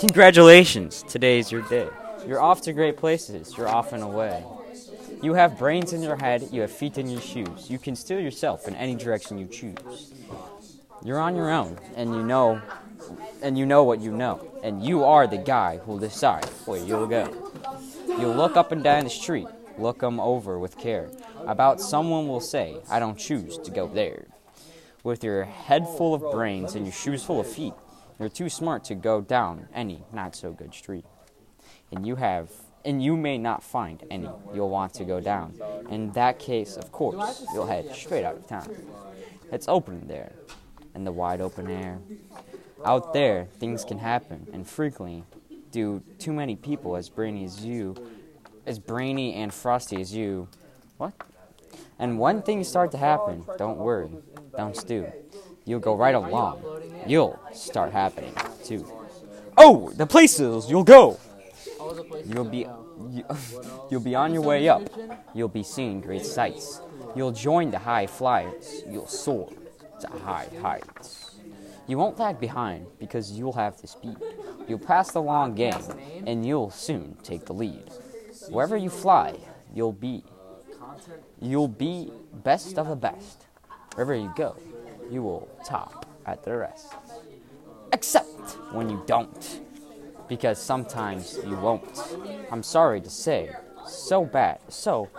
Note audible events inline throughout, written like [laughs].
Congratulations, today's your day. You're off to great places, you're off and away. You have brains in your head, you have feet in your shoes. You can steer yourself in any direction you choose. You're on your own, and you know and you know what you know, and you are the guy who'll decide where you'll go. You'll look up and down the street, look 'em over with care. About someone will say, I don't choose to go there. With your head full of brains and your shoes full of feet, you're too smart to go down any not so good street. And you have and you may not find any you'll want to go down. In that case, of course, you'll head straight out of town. It's open there, in the wide open air. Out there, things can happen, and frequently, do too many people as brainy as you, as brainy and frosty as you. What? And when things start to happen, don't worry, don't stew. You'll go right along. You'll start happening too. Oh, the places you'll go. You'll be [laughs] you, you'll be on your way up. You'll be seeing great sights. You'll join the high flyers. You'll soar to high heights. You won't lag behind because you'll have the speed. You'll pass the long game and you'll soon take the lead. Wherever you fly, you'll be you'll be best of the best. Wherever you go, you will top at the rest. Except when you don't because sometimes you won't. I'm sorry to say, so bad. So,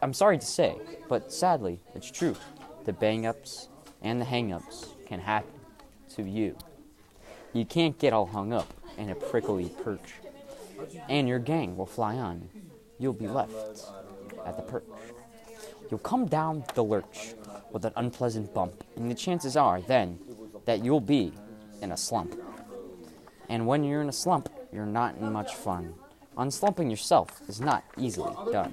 I'm sorry to say, but sadly, it's true. The bang ups and the hang ups can happen to you. You can't get all hung up in a prickly perch, and your gang will fly on. You'll be left at the perch. You'll come down the lurch with an unpleasant bump, and the chances are then that you'll be in a slump. And when you're in a slump, you're not in much fun. Unslumping yourself is not easily done.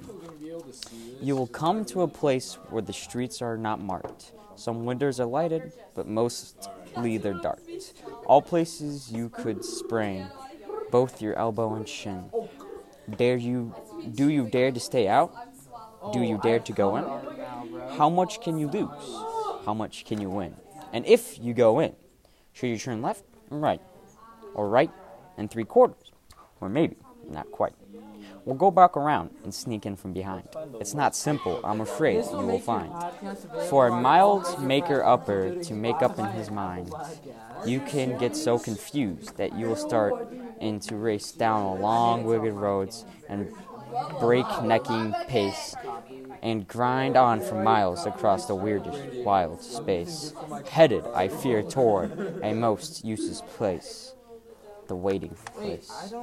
You will come to a place where the streets are not marked. Some windows are lighted, but mostly they're dark. All places you could sprain both your elbow and shin. Dare you do you dare to stay out? Do you dare to go in? How much can you lose? How much can you win? And if you go in, should you turn left or right? Or right and three quarters? Or maybe not quite. We'll go back around and sneak in from behind. It's not simple, I'm afraid you will find. For a mild maker upper to make up in his mind, you can get so confused that you will start in to race down a long wicked roads and break-necking pace and grind on for miles across the weirdest wild space, headed, I fear, toward a most useless place the waiting place.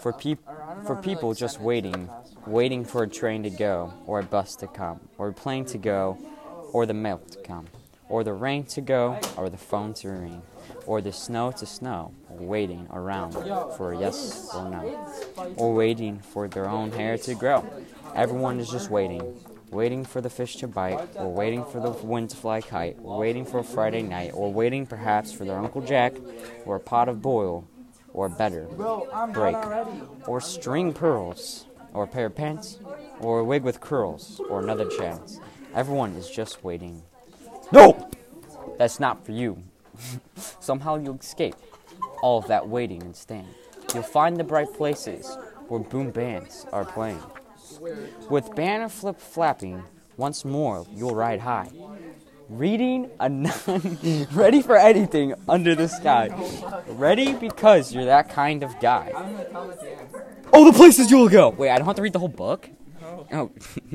For, peop- for people just waiting, waiting for a train to go, or a bus to come, or a plane to go, or the mail to come, or the rain to go, or the phone to ring, or the snow to snow, waiting around for a yes or no, or waiting for their own hair to grow. Everyone is just waiting. Waiting for the fish to bite, or waiting for the wind to fly kite, or waiting for a Friday night, or waiting perhaps for their Uncle Jack, or a pot of boil, or better, break, or string pearls, or a pair of pants, or a wig with curls, or another chance. Everyone is just waiting. No! That's not for you. Somehow you'll escape all of that waiting and staying. You'll find the bright places where boom bands are playing. With banner flip flapping, once more you'll ride high reading a non [laughs] ready for anything under the sky. Ready because you're that kind of guy. Oh, the places you'll go. Wait, I don't have to read the whole book. Oh. [laughs]